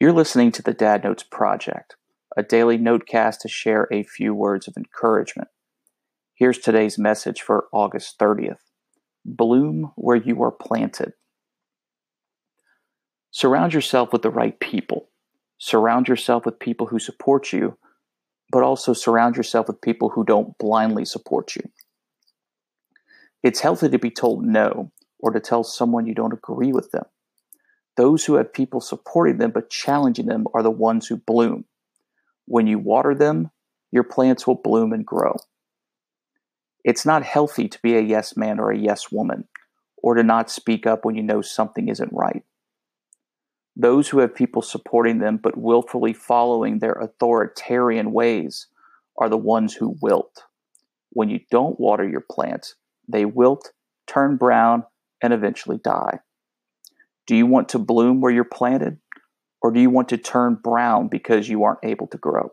You're listening to the Dad Notes Project, a daily notecast to share a few words of encouragement. Here's today's message for August 30th Bloom where you are planted. Surround yourself with the right people. Surround yourself with people who support you, but also surround yourself with people who don't blindly support you. It's healthy to be told no or to tell someone you don't agree with them. Those who have people supporting them but challenging them are the ones who bloom. When you water them, your plants will bloom and grow. It's not healthy to be a yes man or a yes woman, or to not speak up when you know something isn't right. Those who have people supporting them but willfully following their authoritarian ways are the ones who wilt. When you don't water your plants, they wilt, turn brown, and eventually die. Do you want to bloom where you're planted? Or do you want to turn brown because you aren't able to grow?